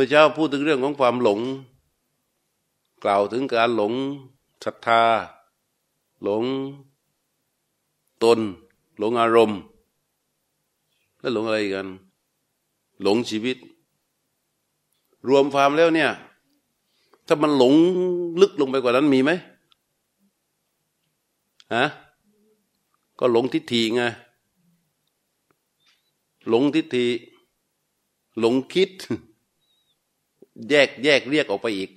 มื่อเช้าพูดถึงเรื่องของความหลง กล่าวถึงการหลงศรัทธา หลงตน หลงอารมณ์ แล้วหลงอะไรกัน หลงชีวิต รวมความแล้วเนี่ย ถ้ามันหลงลึกลงไปกว่านั้นมีไหมฮะก็หลงทิฏฐิไงหลงทิฏฐิหลงคิด แยกแยกเรียกออกไปอีก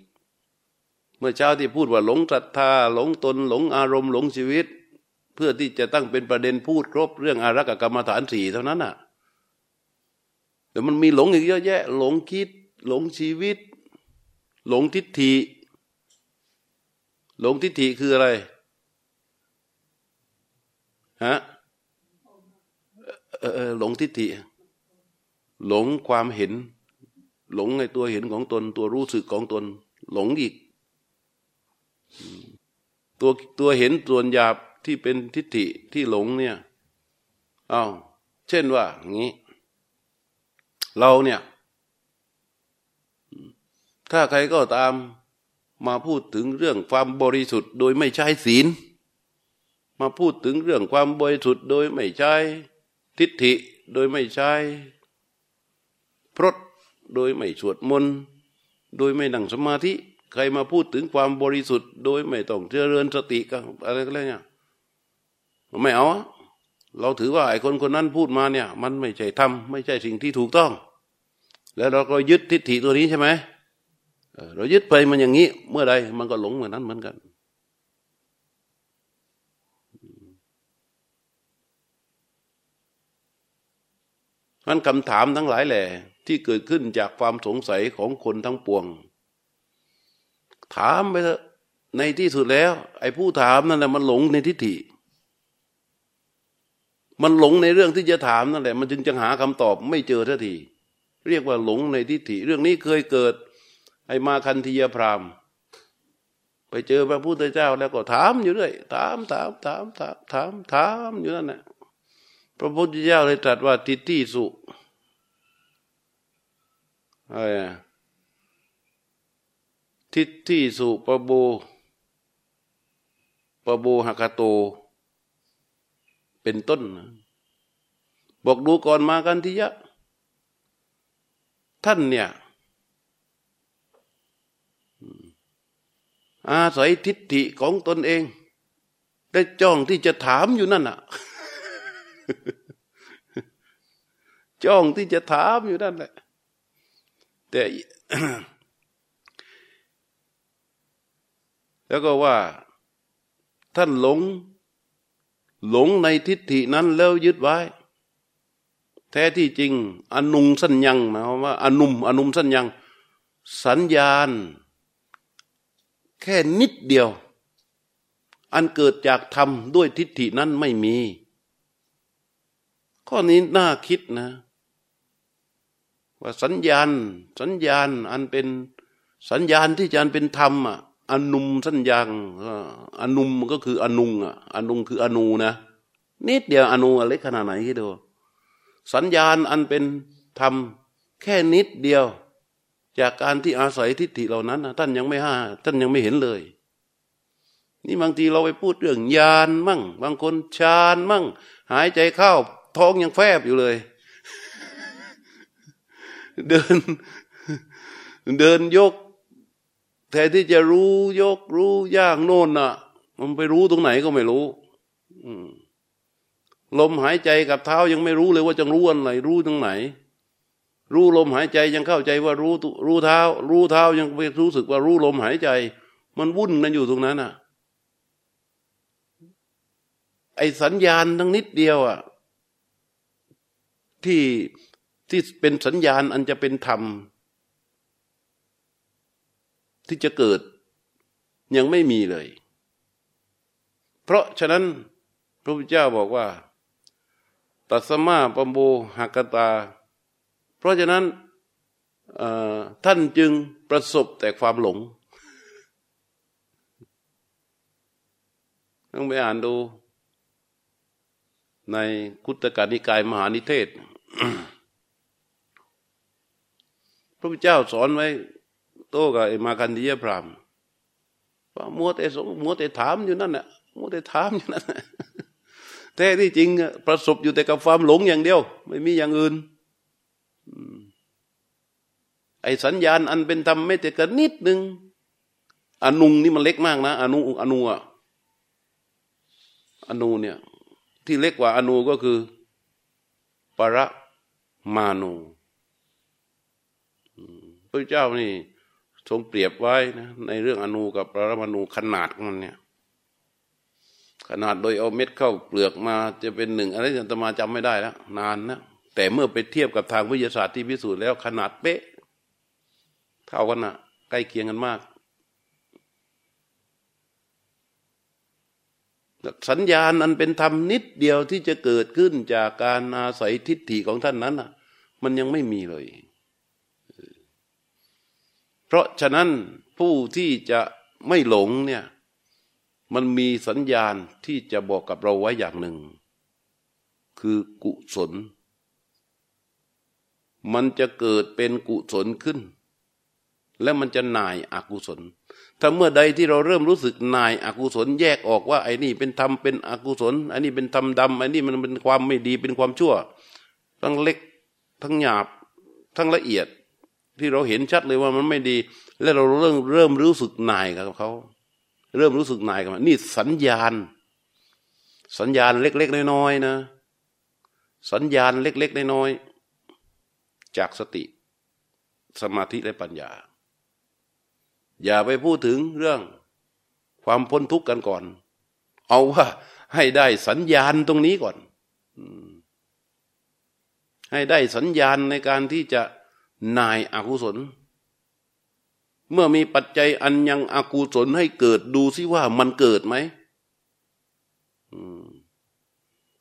เมื่อเช้าที่พูดว่าหลงศรัทธาหลงตนหลงอารมณ์หลงชีวิต เพื่อที่จะตั้งเป็นประเด็นพูดครบเรื่องอารักกรรมฐานสี่เท่านั้นน่ะแต่มันมีหลงอีกเยอะแยะ หลงคิด หลงชีวิต หลงทิฏฐิหลงทิฏฐิคืออะไรฮะเออหลงทิฏฐิ หลงความเห็น หลงในตัวเห็นของตน ตัวรู้สึกของตน หลงอีก ตัวตัวเห็นส่วนหยาบที่เป็นทิฏฐิที่หลงเนี่ยอ้าวเช่นว่าอย่างนี้ เราเนี่ย ถ้าใครก็ตามมาพูดถึงเรื่องความบริสุทธิ์โดยไม่ใช้ศีล มาพูดถึงเรื่องความบริสุทธิ์โดยไม่ใช้ทิฏฐิโดยไม่ใช้พรต โดยไม่สวดมนต์โดยไม่นั่งสมาธิ ใครมาพูดถึงความบริสุทธิ์ โดยไม่ต้องเจริญสติกันอะไรก็แล้วเนี่ยไม่เอา เราถือว่าไอ้คนคนนั้นพูดมาเนี่ย มันไม่ใช่ทำไม่ใช่สิ่งที่ถูกต้อง แล้วเราก็ยึดทิฏฐิตัวนี้ใช่ไหมเรายึดไปมันอย่างนี้ เมื่อใดมันก็หลงเหมือนนั้นเหมือนกันนั้นคำถามทั้งหลายแหละ ที่เกิดขึ้นจากความสงสัยของคนทั้งปวง ถามไปเถอะในที่สุดแล้ว ไอ้ผู้ถามนั่นแหละมันหลงในทิฏฐิ มันหลงในเรื่องที่จะถามนั่นแหละ มันจึงจะหาคำตอบไม่เจอทันที เรียกว่าหลงในทิฏฐิ เรื่องนี้เคยเกิด ไอ้มาคันธียพรามไปเจอพระพุทธเจ้าแล้วก็ถามอยู่เรื่อยถามถามถามถามถามถามอยู่นั่นแหละพระพุทธเจ้าเลยตรัสว่าทิฏฐิสุ ทิฏฐิสุปโบปโบหกโตเป็นต้น บอกดูก่อนมากันทียะ ท่านเนี่ย อาศัยทิฏฐิของตนเอง ได้จ้องที่จะถามอยู่นั่นน่ะ จ้องที่จะถามอยู่นั่นแหละ แต่แล้วก็ว่าท่านหลง หลงในทิฏฐินั้นแล้วยึดไว้ แท้ที่จริง อนุงสัญญังหมายความว่า อนุมอนุมสัญญัง สัญญาณ แค่นิดเดียว อันเกิดจากธรรมด้วยทิฏฐินั้นไม่มี ข้อนี้น่าคิดนะ ว่าสัญญาณ สัญญาณอันเป็นสัญญาณที่จะอันเป็นธรรมอะอนุมสัญญาณอนุมก็คืออนุงอะอนุงคืออนูนะนิดเดียวอนุเล็กขนาดไหนคิดดูสัญญาณอันเป็นธรรมแค่นิดเดียว จากการที่อาศัยทิฏฐิเหล่านั้นท่านยังไม่ห้าท่านยังไม่เห็นเลย นี่บางทีเราไปพูดเรื่องญาณมั่ง บางคนฌานมั่ง หายใจเข้าท้องยังแฟบอยู่เลย เดิน เดินยก แทนที่จะรู้ยกรู้ย่างโน่นน่ะ มันไปรู้ตรงไหนก็ไม่รู้ลมหายใจกับเท้ายังไม่รู้เลยว่าจะรู้อะไรรู้ตรงไหน รู้ลมหายใจยังเข้าใจว่ารู้รู้เท้า รู้เท้ายังไม่รู้สึกว่ารู้ลมหายใจ มันวุ่นกันอยู่ตรงนั้นอะ ไอสัญญาณทั้งนิดเดียวอะที่ ที่เป็นสัญญาณอันจะเป็นธรรม ที่จะเกิดยังไม่มีเลย เพราะฉะนั้นพระพุทธเจ้าบอกว่า ตัสมาปัมโบหักตา เพราะฉะนั้นท่านจึงประสบแต่ความหลงต้องไปอ่านดู ในคุตกานิกายมหานิเทศ พระพุทธเจ้าสอนไว้ โตกับไอ้มาคันธียพรามว่ามัวแต่สงมัวแต่ถามอยู่นั่นแหละมัวแต่ถามอยู่นั่นแท้ที่จริงประสบอยู่แต่กับความหลงอย่างเดียว ไม่มีอย่างอื่นไอ้สัญญาณอันเป็นธรรมไม่แต่กันนิดหนึ่งอนุงนี่มันเล็กมากนะอนุอนุอะอนุเนี่ย ที่เล็กกว่าอนุก็คือ ปรมานุ พระเจ้านี่ทรงเปรียบไว้นะในเรื่องอนุกับปรมาณูขนาดของมันเนี่ย ขนาดโดยเอาเม็ดเข้าเปลือกมาจะเป็นหนึ่งอะไรจะมาจำไม่ได้แล้วนานนะแต่เมื่อไปเทียบกับทางวิทยาศาสตร์ที่พิสูจน์แล้วขนาดเป๊ะ เท่ากันนะใกล้เคียงกันมากสัญญาณอันเป็นธรรมนิดเดียวที่จะเกิดขึ้นจากการอาศัยทิฏฐิของท่านนั้นอะมันยังไม่มีเลย เพราะฉะนั้นผู้ที่จะไม่หลงเนี่ยมันมีสัญญาณที่จะบอกกับเราไว้อย่างหนึ่ง คือกุศล มันจะเกิดเป็นกุศลขึ้น และมันจะนายอกุศล ถ้าเมื่อใดที่เราเริ่มรู้สึกนายอกุศล แยกออกว่าไอ้นี่เป็นธรรมเป็นอกุศลไอ้นี่เป็นธรรมดำไอ้นี่มันเป็นความไม่ดีเป็นความชั่ว ทั้งเล็ก ทั้งหยาบ ทั้งละเอียด ที่เราเห็นชัดเลยว่ามันไม่ดี แล้วเราเริ่มเริ่มรู้สึกนายกับเขา เริ่มรู้สึกนายกับมันนี่สัญญาณ สัญญาณเล็กๆน้อยๆนะ สัญญาณเล็กๆน้อยๆจากสติ สมาธิและปัญญา อย่าไปพูดถึงเรื่องความพ้นทุกข์กันก่อน เอาว่าให้ได้สัญญาณตรงนี้ก่อนให้ได้สัญญาณในการที่จะ นายอากุศล เมื่อมีปัจจัยอันยังอากุศลให้เกิดดูซิว่ามันเกิดไหม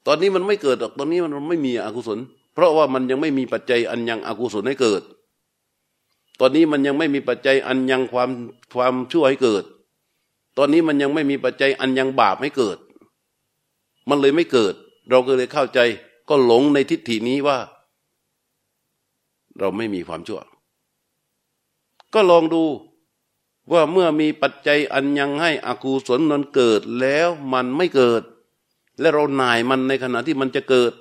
ตอนนี้มันไม่เกิดหรอกตอนนี้มันไม่มีอกุศล เพราะว่ามันยังไม่มีปัจจัยอันยังอกุศลให้เกิด ตอนนี้มันยังไม่มีปัจจัยอันยังความความชั่วให้เกิด ตอนนี้มันยังไม่มีปัจจัยอันยังบาปให้เกิด มันเลยไม่เกิด เราก็เลยเข้าใจ ก็หลงในทิฏฐินี้ว่า เราไม่มีความชั่ว ก็ลองดูว่าเมื่อมีปัจจัยอันยังให้อกุศลนั้นเกิดแล้วมันไม่เกิด และเราหน่ายมันในขณะที่มันจะเกิด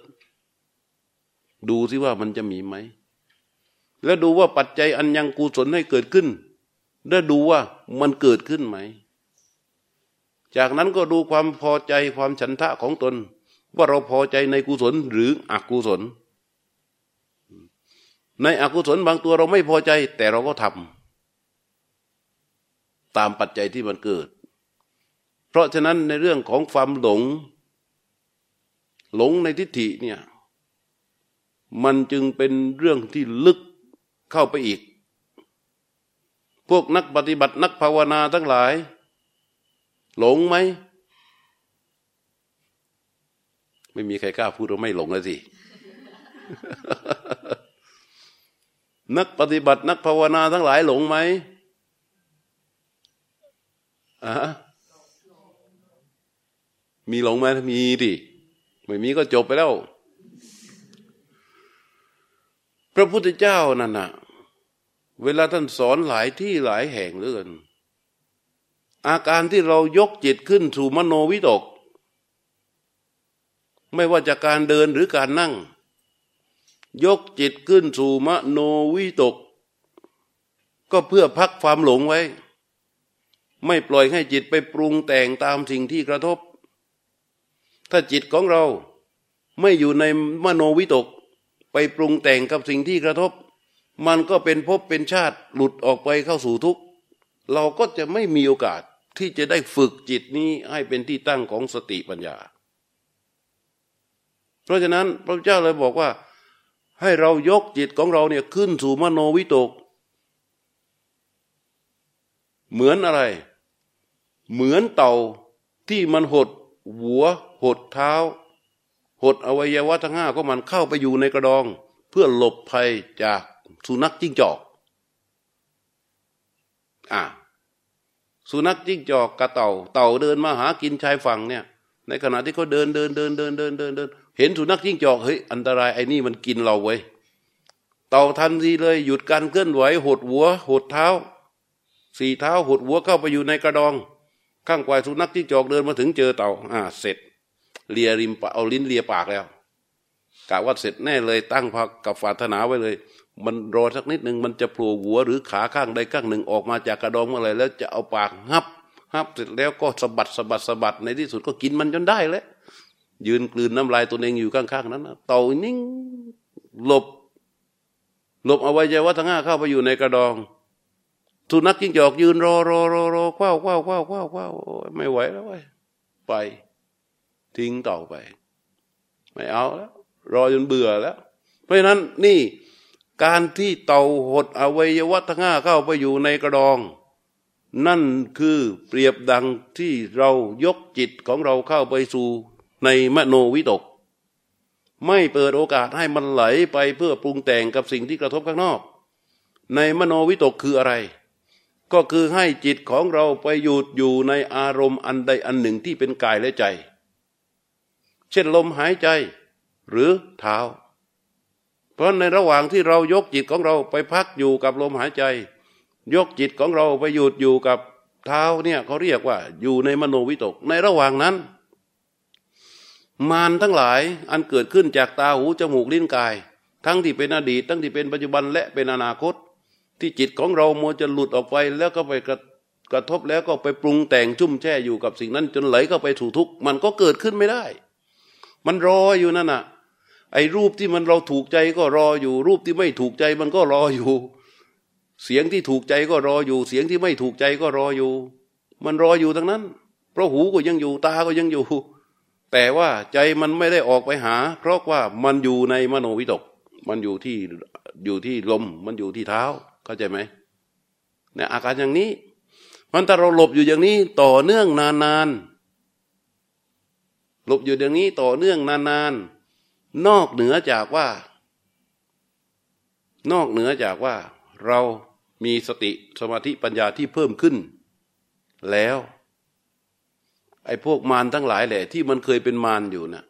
ดูสิว่ามันจะมีไหม แล้วดูว่าปัจจัยอันยังกุศลให้เกิดขึ้น แล้วดูว่ามันเกิดขึ้นไหม จากนั้นก็ดูความพอใจความฉันทะของตน ว่าเราพอใจในกุศลหรืออกุศล ในอกุศลบางตัวเราไม่พอใจ แต่เราก็ทำตามปัจจัยที่มันเกิด เพราะฉะนั้นในเรื่องของความหลง หลงในทิฏฐิเนี่ยมันจึงเป็นเรื่องที่ลึกเข้าไปอีก พวกนักปฏิบัตินักภาวนาทั้งหลาย หลงไหม ไม่มีใครกล้าพูดว่าไม่หลงเลยสิ นักปฏิบัตินักภาวนาทั้งหลายหลงไหมอ่ามีหลงไหมมีดิไม่มีก็จบไปแล้ว พระพุทธเจ้านั่นน่ะเวลาท่านสอนหลายที่หลายแห่งเหลือเกินอาการที่เรายกจิตขึ้นสู่มโนวิตก ไม่ว่าจากการเดินหรือการนั่ง ยกจิตขึ้นสู่มโนวิตก ก็เพื่อพักความหลงไว้ ไม่ปล่อยให้จิตไปปรุงแต่งตามสิ่งที่กระทบ ถ้าจิตของเราไม่อยู่ในมโนวิตก ไปปรุงแต่งกับสิ่งที่กระทบ มันก็เป็นภพเป็นชาติหลุดออกไปเข้าสู่ทุกข์ เราก็จะไม่มีโอกาสที่จะได้ฝึกจิตนี้ให้เป็นที่ตั้งของสติปัญญา เพราะฉะนั้นพระเจ้าเลยบอกว่า ให้เรายกจิตของเราเนี่ยขึ้นสู่มโนวิตก เหมือนอะไร เหมือนเต่าที่มันหดหัว หดเท้า หดอวัยวะทั้งห้าก็มันเข้าไปอยู่ในกระดอง เพื่อหลบภัยจากสุนัขจิ้งจอกอ่าสุนัขจิ้งจอกกับเต่า เต่าเดินมาหากินชายฝั่งเนี่ย ในขณะที่เขาเดินเดินเดินเดินเดินเดินเดิน เห็นสุนัขจิ้งจอกเฮ้ยอันตรายไอ้นี่มันกินเราเว้ยเต่าทันทีเลยหยุดการเคลื่อนไหวหดหัวหดเท้า สี่เท้าหดหัวเข้าไปอยู่ในกระดอง ข้างกวายสุนัขที่จอกเดินมาถึงเจอเต่า อ่า เสร็จเลียริมเอาลิ้นเลียปากแล้วกะว่าเสร็จแน่เลยตั้งพักกับฝาถนาไว้เลย มันรอสักนิดหนึ่งมันจะโผล่หัวหรือขาข้างใดข้างหนึ่งออกมาจากกระดองเมื่อไรแล้วจะเอาปากหับหับเสร็จแล้วก็สะบัดสะบัดสะบัดในที่สุดก็กินมันจนได้แล้ว ยืนกลืนน้ำลายตัวเองอยู่ข้างๆนั้นเต่านิ่งหลบ หลบเอาไว้ใจว่าทั้งห้าเข้าไปอยู่ในกระดองสุนัขจิ้งจอกยืนรอรอรอรอคว้าวคว้าวคว้าวคว้าวคว้าวไม่ไหวแล้วไป ทิ้งเต่าไป ไม่เอาแล้วรอจนเบื่อแล้ว เพราะฉะนั้นนี่การที่เต่าหดอวัยวะทั้งห้าเข้าไปอยู่ในกระดอง นั่นคือเปรียบดังที่เรายกจิตของเราเข้าไปสู่ ในมโนวิตก ไม่เปิดโอกาสให้มันไหลไปเพื่อปรุงแต่งกับสิ่งที่กระทบข้างนอก ในมโนวิตกคืออะไร ก็คือให้จิตของเราไปหยุดอยู่ในอารมณ์อันใดอันหนึ่งที่เป็นกายและใจ เช่นลมหายใจหรือเท้า เพราะในระหว่างที่เรายกจิตของเราไปพักอยู่กับลมหายใจ ยกจิตของเราไปหยุดอยู่กับเท้าเนี่ยเขาเรียกว่าอยู่ในมโนวิตก ในระหว่างนั้น มารทั้งหลายอันเกิดขึ้นจากตาหูจมูกลิ้นกาย ทั้งที่เป็นอดีต ทั้งที่เป็นปัจจุบันและเป็นอนาคต ที่จิตของเราโมจะหลุดออกไปแล้วก็ไปกระกระทบแล้วก็ไปปรุงแต่งจุ่มแช่อยู่กับสิ่งนั้น จนไหลเข้าไปถูกทุกมันก็เกิดขึ้นไม่ได้ มันรออยู่นั่นน่ะ ไอ้รูปที่มันเราถูกใจก็รออยู่ รูปที่ไม่ถูกใจมันก็รออยู่ เสียงที่ถูกใจก็รออยู่ เสียงที่ไม่ถูกใจก็รออยู่ มันรออยู่ทั้งนั้น เพราะหูก็ยังอยู่ตาก็ยังอยู่ แต่ว่าใจมันไม่ได้ออกไปหา เพราะว่ามันอยู่ในมโนวิตก มันอยู่ที่อยู่ที่ลม มันอยู่ที่เท้า เข้าใจไหมเนี่ยอาการอย่างนี้มันถ้าเราหลบอยู่อย่างนี้ต่อเนื่องนานๆหลบอยู่อย่างนี้ต่อเนื่องนานๆนอกเหนือจากว่า นอกเหนือจากว่า เรามีสติสมาธิปัญญาที่เพิ่มขึ้น แล้ว ไอ้พวกมารทั้งหลายแหละ ที่มันเคยเป็นมารอยู่นะ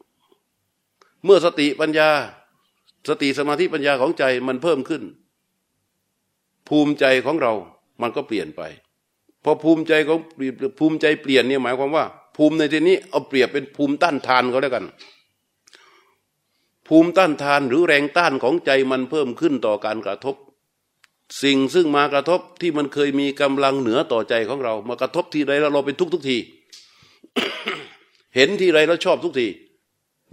เมื่อสติปัญญา สติสมาธิปัญญาของใจมันเพิ่มขึ้น ภูมิใจของเรา มันก็เปลี่ยนไปพอภูมิใจของภูมิใจเปลี่ยนเนี่ยหมายความว่า ภูมิในที่นี้เอาเปรียบเป็นภูมิต้านทานเขาแล้วกัน ภูมิต้านทานหรือแรงต้านของใจมันเพิ่มขึ้นต่อการกระทบ สิ่งซึ่งมากระทบที่มันเคยมีกำลังเหนือต่อใจของเรา มากระทบทีไรแล้วเราเป็นทุกทุกที เห็นทีไรแล้วชอบทุกที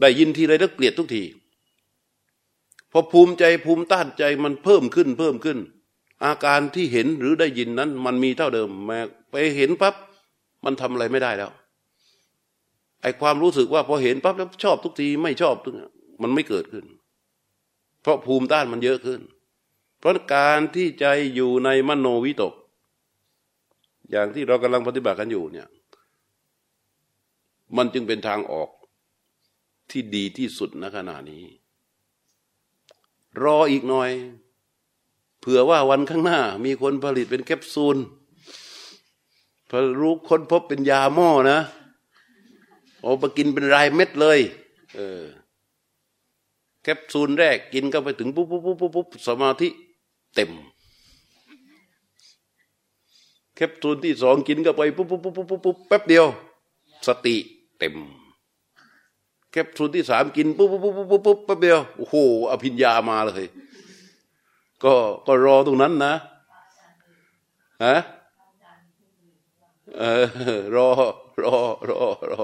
ได้ยินทีไรแล้วเกลียดทุกที พอภูมิใจภูมิต้านใจมันเพิ่มขึ้นเพิ่มขึ้น อาการที่เห็นหรือได้ยินนั้น มันมีเท่าเดิมแม้ไปเห็นปั๊บมันทำอะไรไม่ได้แล้ว ไอความรู้สึกว่าพอเห็นปั๊บแล้วชอบทุกทีไม่ชอบทุกมันไม่เกิดขึ้น เพราะภูมิต้านมันเยอะขึ้น เพราะการที่ใจอยู่ในมโนวิตก อย่างที่เรากำลังปฏิบัติกันอยู่เนี่ย มันจึงเป็นทางออกที่ดีที่สุดณขณะนี้ รออีกหน่อย เผื่อว่าวันข้างหน้า มีคนผลิตเป็นแคปซูลพอรู้ค้นพบเป็นยาหม้อนะเอาไปกินเป็นรายเม็ดเลย เออ แคปซูลแรกกินก็ไปถึงปุ๊บปุ๊บปุ๊บปุ๊บสมาธิเต็ม แคปซูลที่สองกินก็ไปปุ๊บปุ๊บปุ๊บปุ๊บปุ๊บแป๊บเดียว สติ เต็ม แคปซูลที่สามกินปุ๊บปุ๊บปุ๊บปุ๊บปุ๊บแป๊บเดียวโอ้โหอภิญญามาเลย ก็ก็รอตรงนั้นนะฮะเออรอรอรอรอ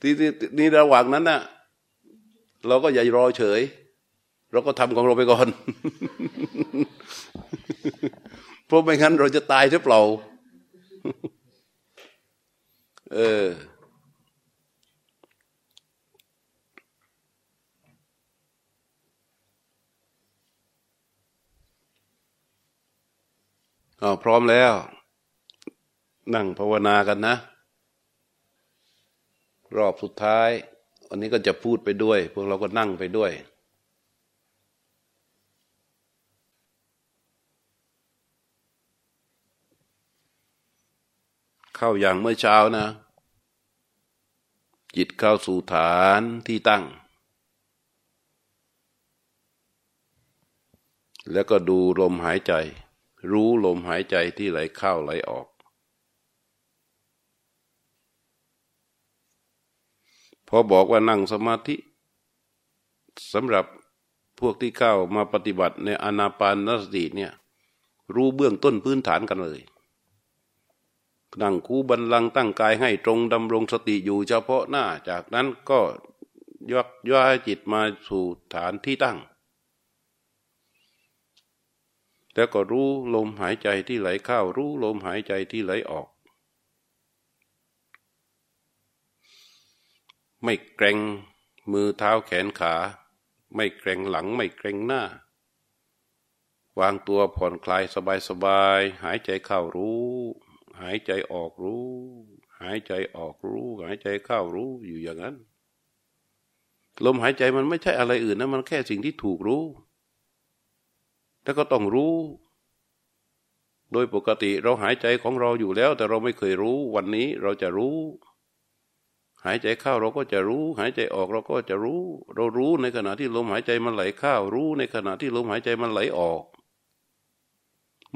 ที่นี่ระหว่างนั้นน่ะ เราก็อย่ารอเฉย เราก็ทำของเราไปก่อนเพราะไม่งั้นเราจะตายหรือเปล่า เออ อาพร้อมแล้ว นั่งภาวนากันนะ รอบสุดท้ายวันนี้ก็จะพูดไปด้วย พวกเราก็นั่งไปด้วยเข้าอย่างเมื่อเช้านะ จิตเข้าสู่ฐานที่ตั้ง แล้วก็ดูลมหายใจ รู้ลมหายใจที่ไหลเข้าไหลออก พอบอกว่านั่งสมาธิสำหรับพวกที่เข้ามาปฏิบัติในอนาปานสติเนี่ย รู้เบื้องต้นพื้นฐานกันเลยนั่งคูบันลังตั้งกายให้ตรงดำรงสติอยู่เฉพาะหน้าจากนั้นก็ยกย่อจิตมาสู่ฐานที่ตั้ง แล้วก็รู้ลมหายใจที่ไหลเข้ารู้ลมหายใจที่ไหลออก ไม่เกรงมือเท้าแขนขา ไม่เกรงหลังไม่เกรงหน้า วางตัวผ่อนคลายสบายๆหายใจเข้ารู้ หายใจออกรู้ หายใจออกรู้ หายใจเข้ารู้อยู่อย่างนั้น ลมหายใจมันไม่ใช่อะไรอื่นนะมันแค่สิ่งที่ถูกรู้ แล้วก็ต้องรู้ โดยปกติเราหายใจของเราอยู่แล้ว แต่เราไม่เคยรู้วันนี้เราจะรู้ หายใจเข้าเราก็จะรู้ หายใจออกเราก็จะรู้ เรารู้ในขณะที่ลมหายใจมันไหลเข้ารู้ในขณะที่ลมหายใจมันไหลออก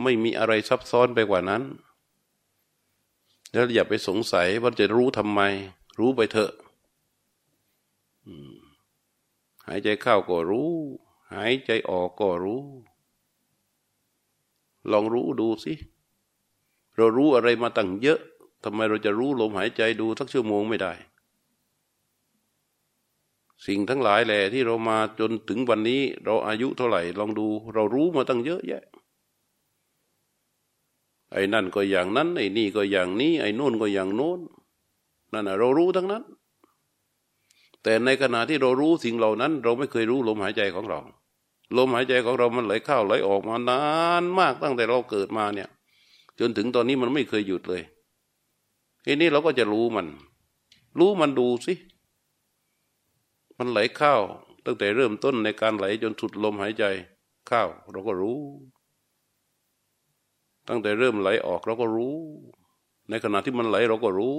ไม่มีอะไรซับซ้อนไปกว่านั้น แล้วอย่าไปสงสัยว่าจะรู้ทำไม รู้ไปเถอะหายใจเข้าก็รู้ หายใจออกก็รู้ ลองรู้ดูสิ เรารู้อะไรมาตั้งเยอะทำไมเราจะรู้ลมหายใจดูสักชั่วโมงไม่ได้ สิ่งทั้งหลายแหละที่เรามาจนถึงวันนี้ เราอายุเท่าไหร่ ลองดู เรารู้มาตั้งเยอะแยะ ไอ้นั่นก็อย่างนั้น ไอ้นี่ก็อย่างนี้ ไอ้นู่นก็อย่างโน้นนั่นนะเรารู้ทั้งนั้น แต่ในขณะที่เรารู้สิ่งเหล่านั้น เราไม่เคยรู้ลมหายใจของเรา ลมหายใจของเรามันไหลเข้าไหลออกมานานมากตั้งแต่เราเกิดมาเนี่ย จนถึงตอนนี้มันไม่เคยหยุดเลยทีนี้เราก็จะรู้มัน รู้มันดูสิ มันไหลเข้าตั้งแต่เริ่มต้นในการไหลจนสุดลมหายใจเข้าเราก็รู้ ตั้งแต่เริ่มไหลออกเราก็รู้ ในขณะที่มันไหลเราก็รู้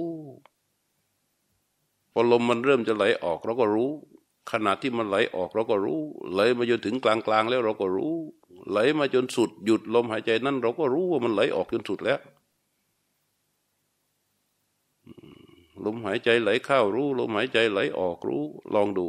พอลมมันเริ่มจะไหลออกเราก็รู้ ขณะที่มันไหลออกเราก็รู้ ไหลมาจนถึงกลางกลางแล้วเราก็รู้ ไหลมาจนสุดหยุดลมหายใจนั่นเราก็รู้ว่ามันไหลออกจนสุดแล้วลมหายใจไหลเข้ารู้ ลมหายใจไหลออกรู้ ลองดู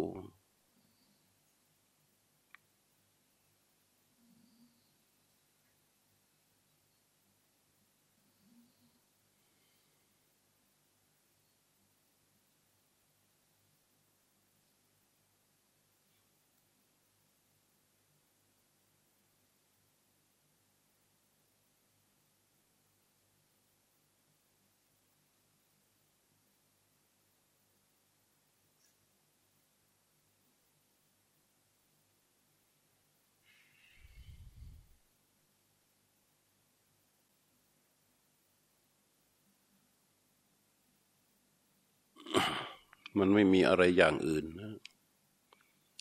มันไม่มีอะไรอย่างอื่นนะ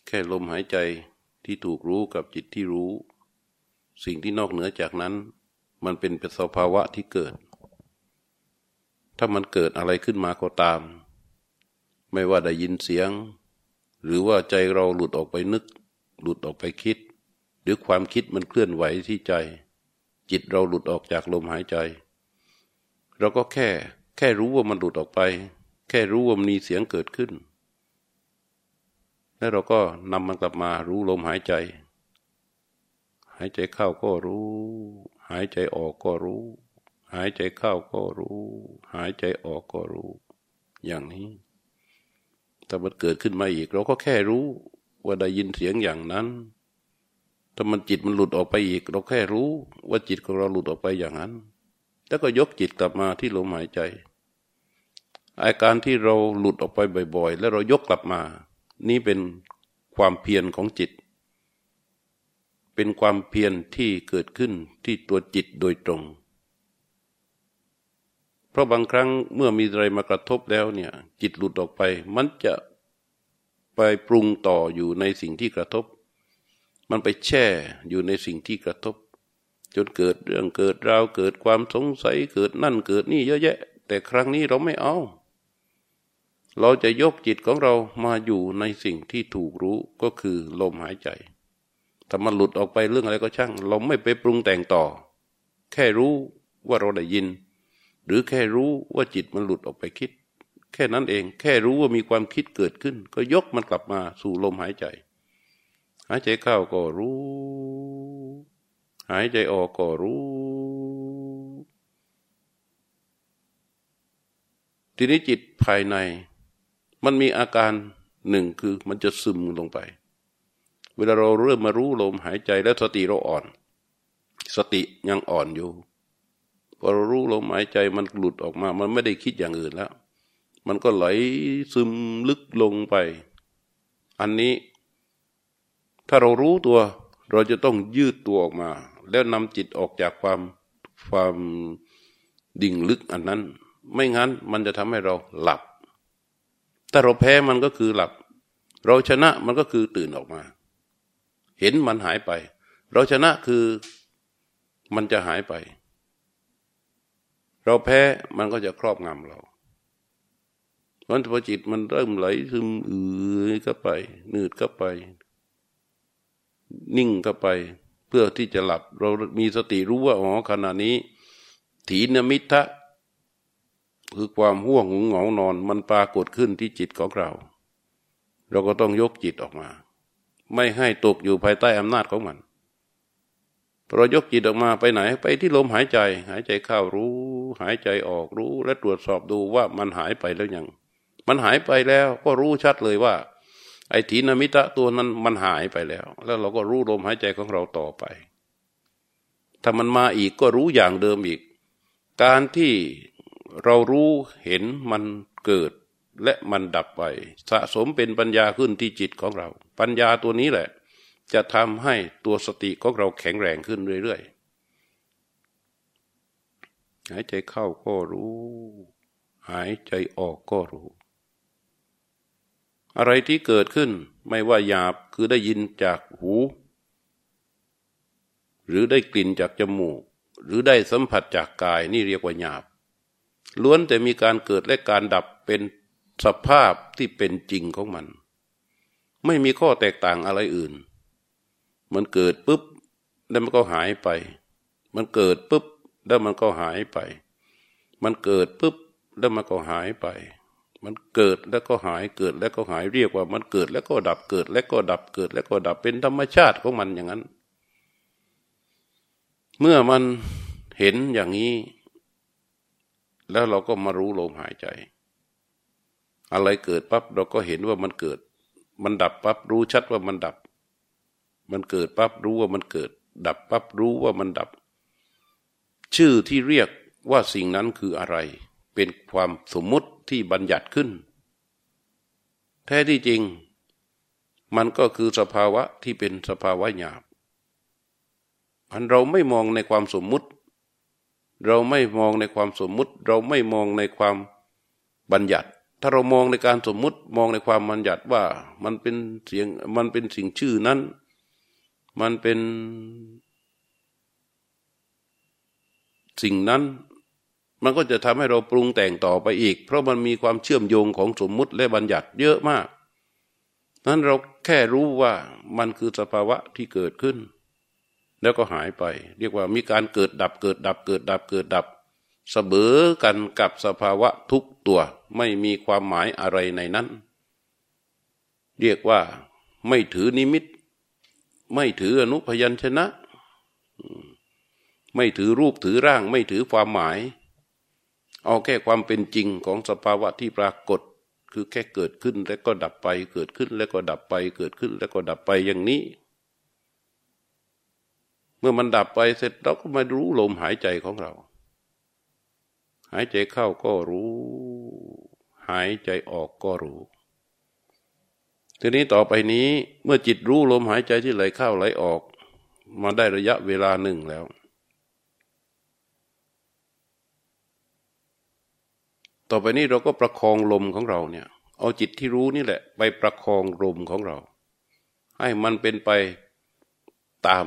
แค่ลมหายใจที่ถูกรู้กับจิตที่รู้ สิ่งที่นอกเหนือจากนั้น มันเป็นเป็นสภาวะที่เกิด ถ้ามันเกิดอะไรขึ้นมาก็ตาม ไม่ว่าได้ยินเสียง หรือว่าใจเราหลุดออกไปนึก หลุดออกไปคิด หรือความคิดมันเคลื่อนไหวที่ใจ จิตเราหลุดออกจากลมหายใจ เราก็แค่ แค่รู้ว่ามันหลุดออกไป แค่รู้ว่ามีเสียงเกิดขึ้น แล้วเราก็นำมันกลับมารู้ลมหายใจ หายใจเข้าก็รู้ หายใจออกก็รู้ หายใจเข้าก็รู้ หายใจออกก็รู้ อย่างนี้ถ้ามันเกิดขึ้นมาอีก เราก็แค่รู้ว่าได้ยินเสียงอย่างนั้น ถ้ามันจิตมันหลุดออกไปอีก เราแค่รู้ว่าจิตของเราหลุดออกไปอย่างนั้น แล้วก็ยกจิตกลับมาที่ลมหายใจ อาการที่เราหลุดออกไปบ่อย ๆ แล้วเรายกกลับมา นี่เป็นความเพียรของจิต เป็นความเพียรที่เกิดขึ้นที่ตัวจิตโดยตรง เพราะบางครั้งเมื่อมีอะไรมากระทบแล้วเนี่ย จิตหลุดออกไป มันจะไปปรุงต่ออยู่ในสิ่งที่กระทบ มันไปแช่อยู่ในสิ่งที่กระทบ จนเกิดเรื่องเกิดราวเกิดความสงสัยเกิดนั่นเกิดนี่เยอะแยะ แต่ครั้งนี้เราไม่เอา เราจะยกจิตของเรามาอยู่ในสิ่งที่ถูกรู้ก็คือลมหายใจถ้ามันหลุดออกไปเรื่องอะไรก็ช่าง เราไม่ไปปรุงแต่งต่อ แค่รู้ว่าเราได้ยิน หรือแค่รู้ว่าจิตมันหลุดออกไปคิด แค่นั้นเอง แค่รู้ว่ามีความคิดเกิดขึ้น ก็ยกมันกลับมาสู่ลมหายใจ หายใจเข้าก็รู้ หายใจออกก็รู้ ทีนี้จิตภายใน มันมีอาการหนึ่งคือมันจะซึมลงไป เวลาเราเริ่มมารู้ลมหายใจแล้วสติเราอ่อน สติยังอ่อนอยู่พอเรารู้ลมหายใจมันหลุดออกมา มันไม่ได้คิดอย่างอื่นแล้ว มันก็ไหลซึมลึกลงไป อันนี้ถ้าเรารู้ตัว เราจะต้องยืดตัวออกมา แล้วนำจิตออกจากความความดิ่งลึกอันนั้น ไม่งั้นมันจะทำให้เราหลับ ถ้าเราแพ้มันก็คือหลับ เราชนะมันก็คือตื่นออกมา เห็นมันหายไป เราชนะคือมันจะหายไป เราแพ้มันก็จะครอบงำเราเพราะพอจิตมันเริ่มไหลซึมอือก็ไปนืดก็ไป นิ่งก็ไป เพื่อที่จะหลับ เรามีสติรู้ว่าอ๋อขณะนี้ถีนมิทะ คือความห่วงหงเหงานอน มันปรากฏขึ้นที่จิตของเรา เราก็ต้องยกจิตออกมา ไม่ให้ตกอยู่ภายใต้อำนาจของมันเรายกจิตออกมาไปไหน ไปที่ลมหายใจ หายใจเข้ารู้ หายใจออกรู้ และตรวจสอบดูว่ามันหายไปแล้วยัง มันหายไปแล้วก็รู้ชัดเลยว่า ไอ้ถีนมิตะตัวนั้นมันหายไปแล้ว แล้วเราก็รู้ลมหายใจของเราต่อไป ถ้ามันมาอีกก็รู้อย่างเดิมอีก การที่ เรารู้เห็นมันเกิดและมันดับไป สะสมเป็นปัญญาขึ้นที่จิตของเรา ปัญญาตัวนี้แหละ จะทำให้ตัวสติของเราแข็งแรงขึ้นเรื่อยๆ หายใจเข้าก็รู้ หายใจออกก็รู้ อะไรที่เกิดขึ้นไม่ว่าหยาบคือได้ยินจากหู หรือได้กลิ่นจากจมูก หรือได้สัมผัสจากกายนี่เรียกว่าหยาบ ล้วนแต่มีการเกิดและการดับเป็นสภาพที่เป็นจริงของมัน ไม่มีข้อแตกต่างอะไรอื่น มันเกิดปุ๊บแล้วมันก็หายไป มันเกิดปุ๊บแล้วมันก็หายไป มันเกิดปุ๊บแล้วมันก็หายไป มันเกิดแล้วก็หายเกิดแล้วก็หายเรียกว่า มันเกิดแล้วก็ดับเกิด แล้วก็ดับเกิด แล้วก็ดับเป็นธรรมชาติของมันอย่างนั้น เมื่อมันเห็นอย่างนี้ แล้วเราก็มารู้ลมหายใจ อะไรเกิดปั๊บเราก็เห็นว่ามันเกิด มันดับปั๊บรู้ชัดว่ามันดับ มันเกิดปั๊บรู้ว่ามันเกิด ดับปั๊บรู้ว่ามันดับ ชื่อที่เรียกว่าสิ่งนั้นคืออะไร เป็นความสมมุติที่บัญญัติขึ้น แท้ที่จริง มันก็คือสภาวะที่เป็นสภาวะหยาบอันเราไม่มองในความสมมุติ เราไม่มองในความสมมุติ เราไม่มองในความบัญญัติ ถ้าเรามองในการสมมุติมองในความบัญญัติว่ามันเป็นเสียงมันเป็นสิ่งชื่อนั้น มันเป็นสิ่งนั้นมันก็จะทำให้เราปรุงแต่งต่อไปอีก เพราะมันมีความเชื่อมโยงของสมมุติและบัญญัติเยอะมาก นั้นเราแค่รู้ว่ามันคือสภาวะที่เกิดขึ้น แล้วก็หายไป เรียกว่ามีการเกิดดับเกิดดับเกิดดับเกิดดับเสมอกันกับสภาวะทุกตัวไม่มีความหมายอะไรในนั้น เรียกว่าไม่ถือนิมิต ไม่ถืออนุพยัญชนะ ไม่ถือรูปถือร่าง ไม่ถือความหมาย เอาแค่ความเป็นจริงของสภาวะที่ปรากฏ คือแค่เกิดขึ้นแล้วก็ดับไป เกิดขึ้นแล้วก็ดับไป เกิดขึ้นแล้วก็ดับไปอย่างนี้ เมื่อมันดับไปเสร็จเราก็มารู้ลมหายใจของเรา หายใจเข้าก็รู้ หายใจออกก็รู้ ทีนี้ต่อไปนี้เมื่อจิตรู้ลมหายใจที่ไหลเข้าไหลออก มาได้ระยะเวลาหนึ่งแล้ว ต่อไปนี้เราก็ประคองลมของเราเนี่ย เอาจิตที่รู้นี่แหละ ไปประคองลมของเรา ให้มันเป็นไปตาม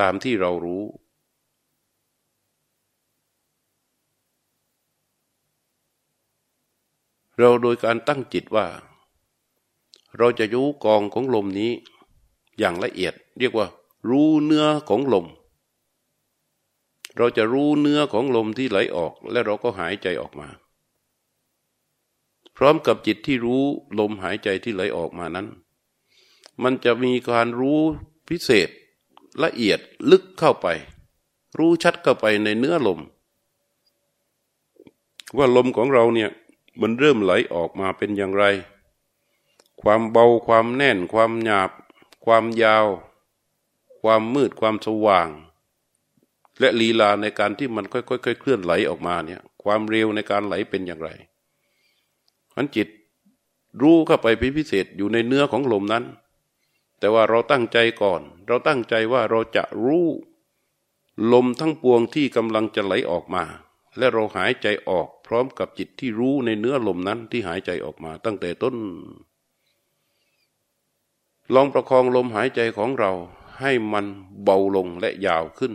ตามที่เรารู้ เราโดยการตั้งจิตว่า เราจะยู้กองของลมนี้ อย่างละเอียด เรียกว่า รู้เนื้อของลม เราจะรู้เนื้อของลมที่ไหลออก และเราก็หายใจออกมา พร้อมกับจิตที่รู้ลมหายใจที่ไหลออกมานั้น มันจะมีการรู้พิเศษ ละเอียดลึกเข้าไป รู้ชัดเข้าไปในเนื้อลม ว่าลมของเราเนี่ยมันเริ่มไหลออกมาเป็นอย่างไร ความเบาความแน่น ความหยาบ ความยาว ความมืดความสว่าง และลีลาในการที่มันค่อยๆเคลื่อนไหลออกมาเนี่ยความเร็วในการไหลเป็นอย่างไรมันจิตรู้เข้าไปเป็นพิเศษอยู่ในเนื้อของลมนั้น แต่ว่าเราตั้งใจก่อน เราตั้งใจว่าเราจะรู้ ลมทั้งปวงที่กำลังจะไหลออกมา และเราหายใจออกพร้อมกับจิตที่รู้ในเนื้อลมนั้นที่หายใจออกมาตั้งแต่ต้น ลองประคองลมหายใจของเราให้มันเบาลงและยาวขึ้น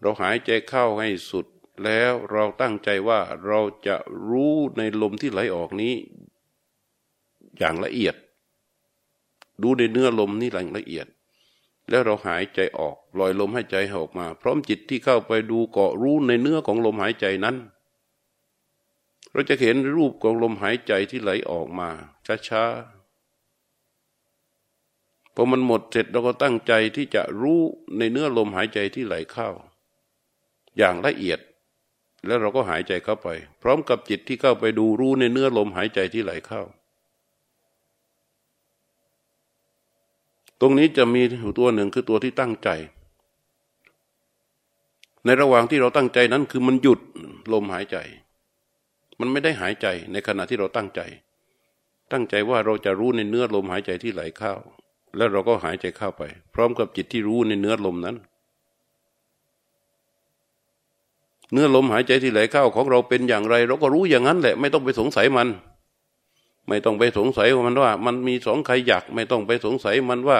เราหายใจเข้าให้สุดแล้วเราตั้งใจว่าเราจะรู้ในลมที่ไหลออกนี้ อย่างละเอียด ดูในเนื้อลมนี่อย่างละเอียด แล้วเราหายใจออกปล่อยลมหายใจออกมา พร้อมจิตที่เข้าไปดูเกาะรู้ในเนื้อของลมหายใจนั้น เราจะเห็นรูปของลมหายใจที่ไหลออกมาช้าๆพอมันหมดเสร็จเราก็ตั้งใจที่จะรู้ในเนื้อลมหายใจที่ไหลเข้า อย่างละเอียดแล้วเราก็หายใจเข้าไป พร้อมกับจิตที่เข้าไปดูรู้ในเนื้อลมหายใจที่ไหลเข้า ตรงนี้จะมีตัวหนึ่งคือตัวที่ตั้งใจ ในระหว่างที่เราตั้งใจนั้นคือมันหยุดลมหายใจ มันไม่ได้หายใจในขณะที่เราตั้งใจ ตั้งใจว่าเราจะรู้ในเนื้อลมหายใจที่ไหลเข้าแล้วเราก็หายใจเข้าไป พร้อมกับจิตที่รู้ในเนื้อลมนั้น เนื้อลมหายใจที่ไหลเข้าของเราเป็นอย่างไร เราก็รู้อย่างนั้นแหละ ไม่ต้องไปสงสัยมัน ไม่ต้องไปสงสัยมันว่า มันมีสองขยัก ไม่ต้องไปสงสัยมันว่า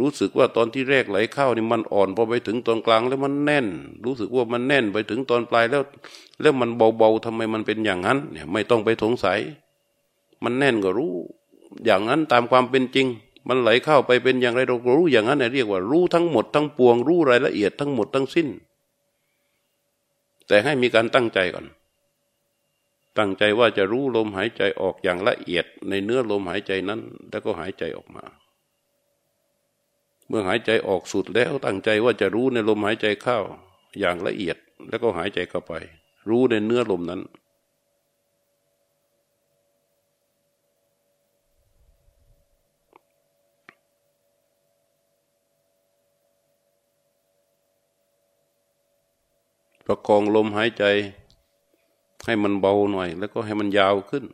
รู้สึกว่าตอนที่แรกไหลเข้านี่มันอ่อนพอไปถึงตอนกลางแล้วมันแน่น รู้สึกว่ามันแน่นไปถึงตอนปลายแล้ว แล้วมันเบาๆทำไมมันเป็นอย่างนั้น เนี่ยไม่ต้องไปสงสัย มันแน่นก็รู้ อย่างนั้นตามความเป็นจริง มันไหลเข้าไปเป็นอย่างไรเรารู้อย่างนั้นเรียกว่ารู้ทั้งหมดทั้งปวงรู้รายละเอียดทั้งหมดทั้งสิ้น แต่ให้มีการตั้งใจก่อน ตั้งใจว่าจะรู้ลมหายใจออกอย่างละเอียดในเนื้อลมหายใจนั้น แล้วก็หายใจออกมา เมื่อหายใจออกสุดแล้วตั้งใจว่าจะรู้ในลมหายใจเข้าอย่างละเอียดแล้วก็หายใจเข้าไป รู้ในเนื้อลมนั้น ประคองลมหายใจ ให้มันเบาหน่อย แล้วก็ให้มันยาวขึ้น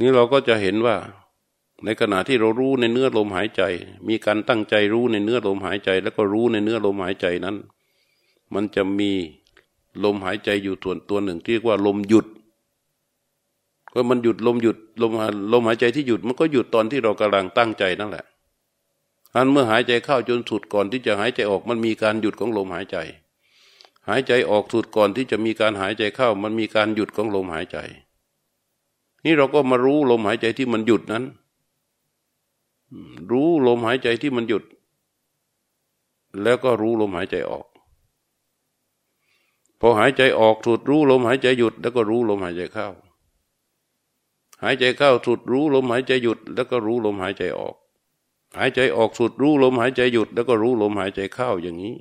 นี่เราก็จะเห็นว่า ในขณะที่เรารู้ในเนื้อลมหายใจ มีการตั้งใจรู้ในเนื้อลมหายใจ แล้วก็รู้ในเนื้อลมหายใจนั้น มันจะมีลมหายใจอยู่ส่วนตัวหนึ่งที่เรียกว่าลมหยุด ก็มันหยุดลมหยุดลมลมหายใจที่หยุดมันก็หยุดตอนที่เรากำลังตั้งใจนั่นแหละอันเมื่อหายใจเข้าจนสุดก่อนที่จะหายใจออกมันมีการหยุดของลมหายใจ หายใจออกสุดก่อนที่จะมีการหายใจเข้า มันมีการหยุดของลมหายใจ นี่เราก็มารู้ลมหายใจที่มันหยุดนั้น รู้ลมหายใจที่มันหยุด แล้วก็รู้ลมหายใจออก พอหายใจออกสุดรู้ลมหายใจหยุด แล้วก็รู้ลมหายใจเข้า หายใจเข้าสุดรู้ลมหายใจหยุด แล้วก็รู้ลมหายใจออก หายใจออกสุดรู้ลมหายใจหยุด แล้วก็รู้ลมหายใจเข้าอย่างนี้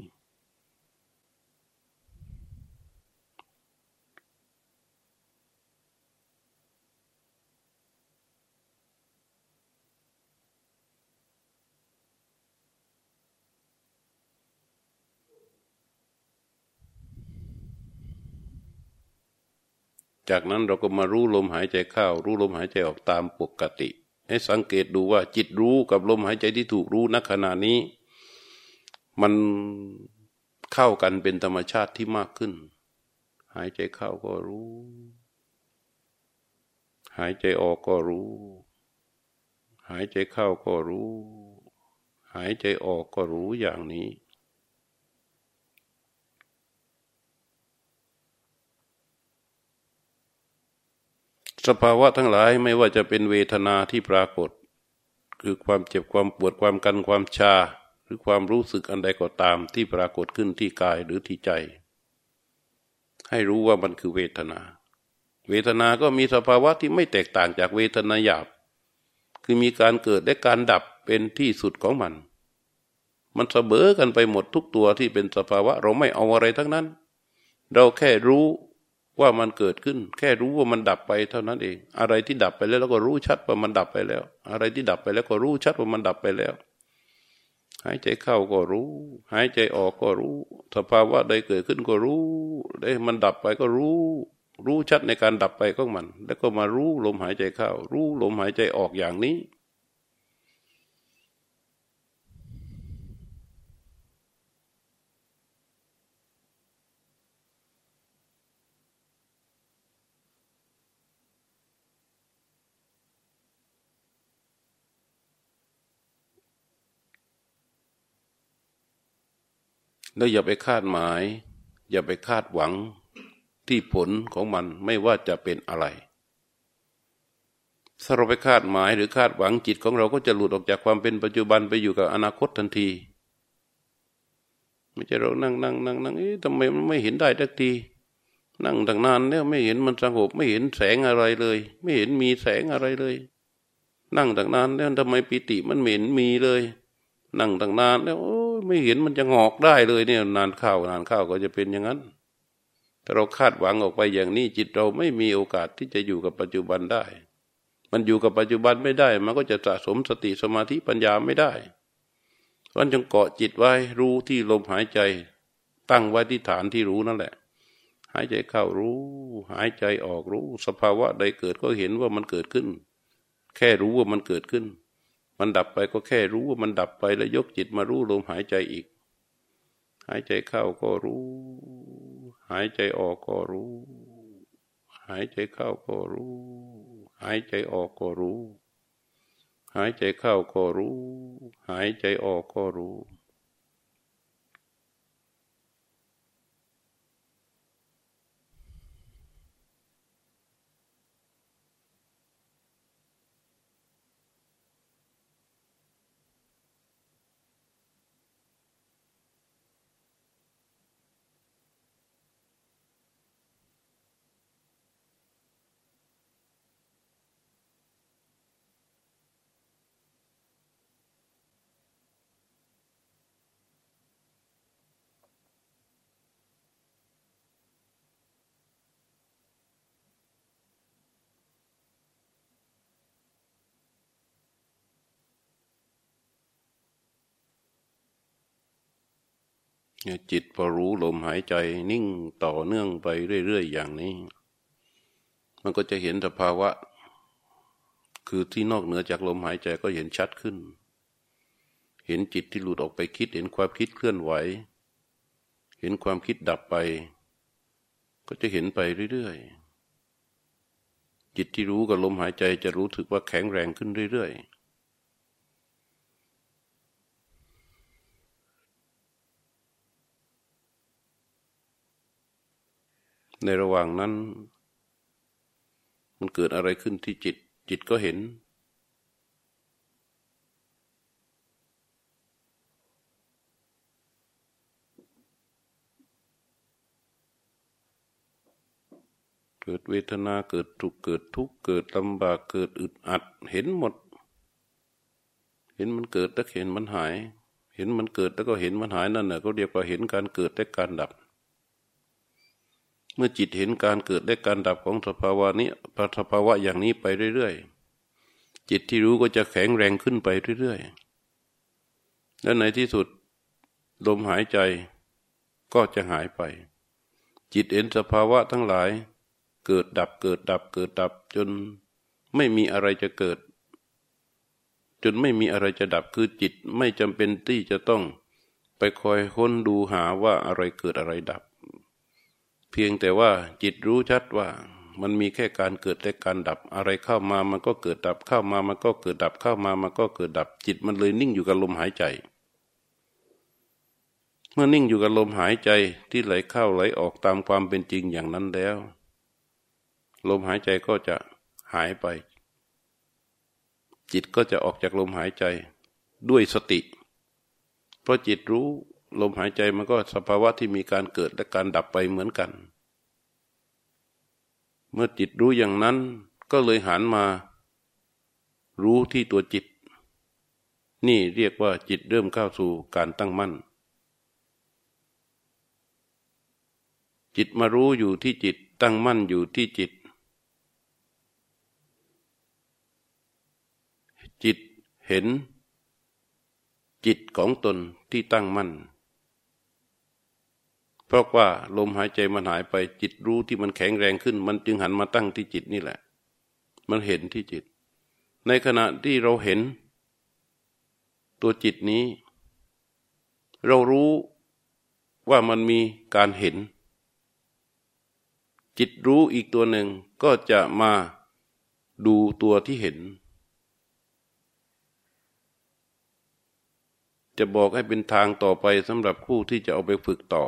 จากนั้นเราก็มารู้ลมหายใจเข้า รู้ลมหายใจออกตามปกติ ให้สังเกตดูว่าจิตรู้กับลมหายใจที่ถูกรู้ณขณะนี้ มันเข้ากันเป็นธรรมชาติที่มากขึ้น หายใจเข้าก็รู้ หายใจออกก็รู้ หายใจเข้าก็รู้ หายใจออกก็รู้อย่างนี้ สภาวะทั้งหลายไม่ว่าจะเป็นเวทนาที่ปรากฏ คือความเจ็บความปวดความกันความชา หรือความรู้สึกอันใดก็ตามที่ปรากฏขึ้นที่กายหรือที่ใจ ให้รู้ว่ามันคือเวทนา เวทนาก็มีสภาวะที่ไม่แตกต่างจากเวทนาหยาบ คือมีการเกิดและการดับเป็นที่สุดของมัน มันเสมอกันไปหมดทุกตัวที่เป็นสภาวะ เราไม่เอาอะไรทั้งนั้น เราแค่รู้ ว่ามันเกิดขึ้น แค่รู้ว่ามันดับไปเท่านั้นเอง อะไรที่ดับไปแล้วเราก็รู้ชัดว่ามันดับไปแล้ว อะไรที่ดับไปแล้วก็รู้ชัดว่ามันดับไปแล้ว หายใจเข้าก็รู้ หายใจออกก็รู้สภาวะใดเกิดขึ้นก็รู้ได้มันดับไปก็รู้ รู้ชัดในการดับไปของมัน แล้วก็มารู้ลมหายใจเข้า รู้ลมหายใจออกอย่างนี้ แล้วอย่าไปคาดหมาย อย่าไปคาดหวังที่ผลของมันไม่ว่าจะเป็นอะไร ถ้าเราไปคาดหมายหรือคาดหวังจิตของเราก็จะหลุดออกจากความเป็นปัจจุบันไปอยู่กับอนาคตทันที ไม่ใช่เรานั่งนั่งนั่งนั่งเอ๊ะทำไมมันไม่เห็นได้ทักที นั่งตั้งนานเนี่ยไม่เห็นมันสงบไม่เห็นแสงอะไรเลย ไม่เห็นมีแสงอะไรเลย นั่งตั้งนานเนี่ยทำไมปิติมันเหม็นมีเลย นั่งตั้งนานแล้ว ไม่เห็นมันจะงอกได้เลยเนี่ย นานข้าวนานข้าวก็จะเป็นอย่างนั้น ถ้าเราคาดหวังออกไปอย่างนี้จิตเราไม่มีโอกาสที่จะอยู่กับปัจจุบันได้ มันอยู่กับปัจจุบันไม่ได้ มันก็จะสะสมสติสมาธิปัญญาไม่ได้เพราะจงเกาะจิตไว้รู้ที่ลมหายใจ ตั้งไว้ที่ฐานที่รู้นั่นแหละ หายใจเข้ารู้ หายใจออกรู้ สภาวะใดเกิดก็เห็นว่ามันเกิดขึ้น แค่รู้ว่ามันเกิดขึ้น มันดับไปก็แค่รู้ว่ามันดับไปแล้วยกจิตมารู้ลมหายใจอีก หายใจเข้าก็รู้ หายใจออกก็รู้ หายใจเข้าก็รู้ หายใจออกก็รู้ หายใจเข้าก็รู้ หายใจออกก็รู้ จิตพอรู้ลมหายใจนิ่งต่อเนื่องไปเรื่อยๆอย่างนี้ มันก็จะเห็นสภาวะ คือที่นอกเหนือจากลมหายใจก็เห็นชัดขึ้น เห็นจิตที่หลุดออกไปคิด เห็นความคิดเคลื่อนไหว เห็นความคิดดับไป ก็จะเห็นไปเรื่อยๆจิตที่รู้กับลมหายใจจะรู้สึกว่าแข็งแรงขึ้นเรื่อยๆ ในระหว่างนั้น มันเกิดอะไรขึ้นที่จิต จิตก็เห็น เกิดเวทนาเกิดทุกเกิดทุกเกิดลำบากเกิดอึดอัด เห็นหมด เห็นมันเกิดแล้วเห็นมันหาย เห็นมันเกิดแล้วก็เห็นมันหายนั่นแหละก็เรียกว่าเห็นการเกิดและการดับ เมื่อจิตเห็นการเกิดและการดับของสภาวะนี้สภาวะอย่างนี้ไปเรื่อยๆ จิตที่รู้ก็จะแข็งแรงขึ้นไปเรื่อยๆ และในที่สุดลมหายใจก็จะหายไป จิตเห็นสภาวะทั้งหลาย เกิดดับเกิดดับเกิดดับจนไม่มีอะไรจะเกิด จนไม่มีอะไรจะดับคือจิตไม่จำเป็นที่จะต้องไปคอยค้นดูหาว่าอะไรเกิดอะไรดับ พียงแต่ว่าจิตรู้ชัดว่ามันมีแค่การเกิดและการดับ อะไรเข้ามามันก็เกิดดับเข้ามามันก็เกิดดับเข้ามามันก็เกิดดับ จิตมันเลยนิ่งอยู่กับลมหายใจ เมื่อนิ่งอยู่กับลมหายใจที่ไหลเข้าไหลออกตามความเป็นจริงอย่างนั้นแล้ว ลมหายใจก็จะหายไป จิตก็จะออกจากลมหายใจด้วยสติ เพราะจิตรู้ ลมหายใจมันก็สภาวะที่มีการเกิดและการดับไปเหมือนกัน เมื่อจิตรู้อย่างนั้นก็เลยหันมา รู้ที่ตัวจิต นี่เรียกว่าจิตเริ่มเข้าสู่การตั้งมั่น จิตมารู้อยู่ที่จิตตั้งมั่นอยู่ที่จิต จิตเห็นจิตของตนที่ตั้งมั่น เพราะว่าลมหายใจมันหายไปจิตรู้ที่มันแข็งแรงขึ้น มันจึงหันมาตั้งที่จิตนี่แหละ มันเห็นที่จิต ในขณะที่เราเห็น ตัวจิตนี้ เรารู้ว่ามันมีการเห็น จิตรู้อีกตัวหนึ่งก็จะมาดูตัวที่เห็น จะบอกให้เป็นทางต่อไปสำหรับผู้ที่จะเอาไปฝึกต่อ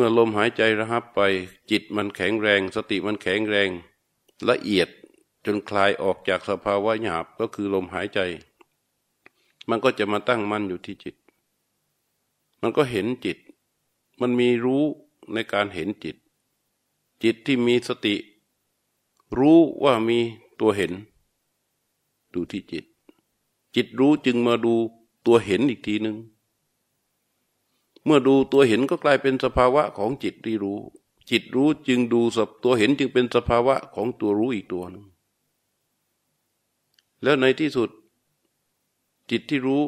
มื่อลมหายใจระหับไป จิตมันแข็งแรง สติมันแข็งแรง ละเอียดจนคลายออกจากสภาวะหยาบก็คือลมหายใจ มันก็จะมาตั้งมั่นอยู่ที่จิต มันก็เห็นจิต มันมีรู้ในการเห็นจิต จิตที่มีสติ รู้ว่ามีตัวเห็น ดูที่จิต จิตรู้จึงมาดูตัวเห็นอีกทีหนึ่ง เมื่อดูตัวเห็นก็กลายเป็นสภาวะของจิตที่รู้ จิตรู้จึงดูสับตัวเห็นจึงเป็นสภาวะของตัวรู้อีกตัวหนึ่งแล้วในที่สุด จิตที่รู้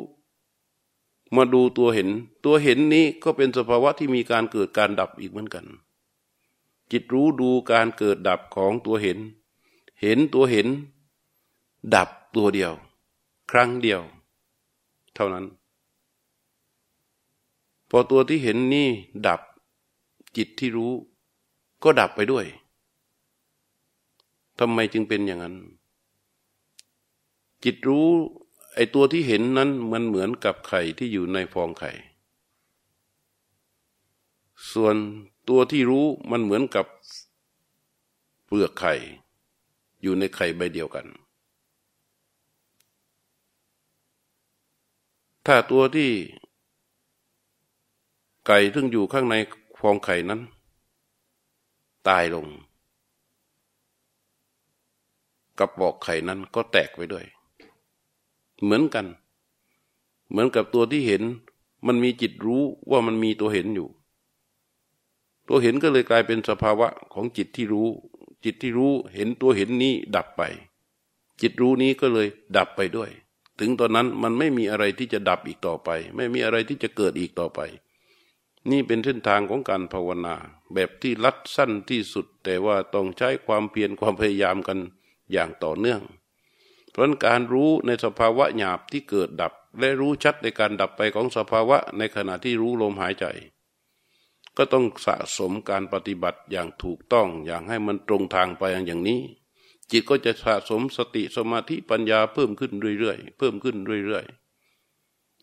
มาดูตัวเห็น ตัวเห็นนี้ก็เป็นสภาวะที่มีการเกิดการดับอีกเหมือนกัน จิตรู้ดูการเกิดดับของตัวเห็น เห็นตัวเห็น ดับตัวเดียว ครั้งเดียว เท่านั้น พอตัวที่เห็นนี่ดับจิตที่รู้ก็ดับไปด้วยทำไมจึงเป็นอย่างนั้น จิตรู้ไอตัวที่เห็นนั้นมันเหมือนกับไข่ที่อยู่ในฟองไข่ ส่วนตัวที่รู้มันเหมือนกับเปลือกไข่ อยู่ในไข่ใบเดียวกัน ถ้าตัวที่ ไก่ซึ่งอยู่ข้างในฟองไข่นั้น ตายลงกระบอกไข่นั้นก็แตกไปด้วย เหมือนกัน เหมือนกับตัวที่เห็น มันมีจิตรู้ว่ามันมีตัวเห็นอยู่ ตัวเห็นก็เลยกลายเป็นสภาวะของจิตที่รู้ จิตที่รู้เห็นตัวเห็นนี้ดับไป จิตรู้นี้ก็เลยดับไปด้วย ถึงตอนนั้นมันไม่มีอะไรที่จะดับอีกต่อไป ไม่มีอะไรที่จะเกิดอีกต่อไป นี่เป็นเส้นทางของการภาวนา แบบที่ลัดสั้นที่สุด แต่ว่าต้องใช้ความเพียรความพยายามกันอย่างต่อเนื่อง เพราะการรู้ในสภาวะหยาบที่เกิดดับ และรู้ชัดในการดับไปของสภาวะในขณะที่รู้ลมหายใจ ก็ต้องสะสมการปฏิบัติอย่างถูกต้องอย่างให้มันตรงทางไปอย่างนี้ จิตก็จะสะสมสติสมาธิปัญญาเพิ่มขึ้นเรื่อยๆเพิ่มขึ้นเรื่อยๆ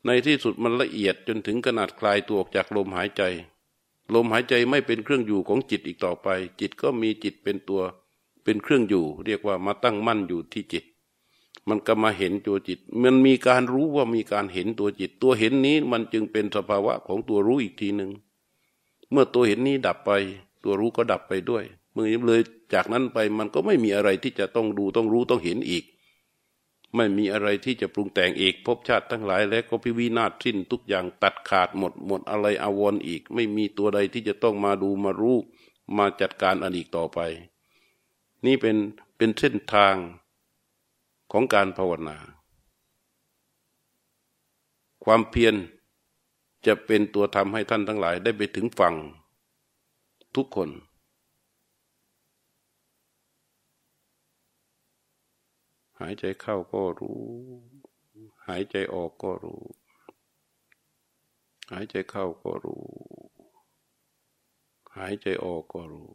ในที่สุดมันละเอียดจนถึงขนาดคลายตัวออกจากลมหายใจ ลมหายใจไม่เป็นเครื่องอยู่ของจิตอีกต่อไป จิตก็มีจิตเป็นตัว เป็นเครื่องอยู่ เรียกว่ามาตั้งมั่นอยู่ที่จิต มันก็มาเห็นตัวจิต มันมีการรู้ว่ามีการเห็นตัวจิต ตัวเห็นนี้มันจึงเป็นสภาวะของตัวรู้อีกทีหนึ่งเมื่อตัวเห็นนี้ดับไป ตัวรู้ก็ดับไปด้วยเมื่อเลยจากนั้นไปมันก็ไม่มีอะไรที่จะต้องดูต้องรู้ต้องเห็นอีก ไม่มีอะไรที่จะปรุงแต่งอีกภพชาติทั้งหลาย และก็พิวินาศสิ้นทุกอย่างตัดขาดหมดหมดอะไรอาวรอีก ไม่มีตัวใดที่จะต้องมาดูมารู้มาจัดการอันอีกต่อไป นี่เป็นเป็นเส้นทางของการภาวนา ความเพียรจะเป็นตัวทำให้ท่านทั้งหลายได้ไปถึงฝั่งทุกคน หายใจเข้าก็รู้ หายใจออกก็รู้ หายใจเข้าก็รู้ หายใจออกก็รู้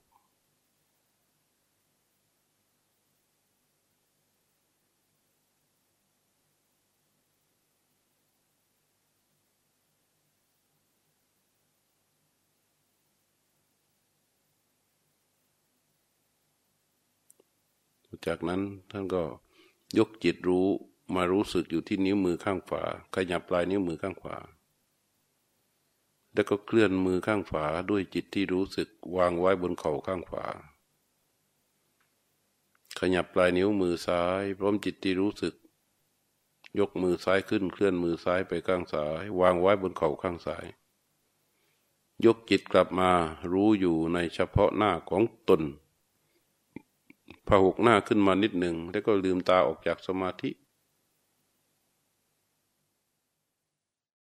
จากนั้นท่านก็ ยกจิตรู้มารู้สึกอยู่ที่นิ้วมือข้างขวาขยับปลายนิ้วมือข้างขวาแล้วก็เคลื่อนมือข้างขวาด้วยจิตที่รู้สึกวางไว้บนเข่าข้างขวาขยับปลายนิ้วมือซ้าย พร้อมจิตที่รู้สึก ยกมือซ้ายขึ้นเคลื่อนมือซ้ายไปข้างซ้าย วางไว้บนเข่าข้างซ้าย ยกจิตกลับมารู้อยู่ในเฉพาะหน้าของตน ผหกหน้าขึ้นมานิดหนึ่งแล้วก็ลืมตาออกจากสมาธิ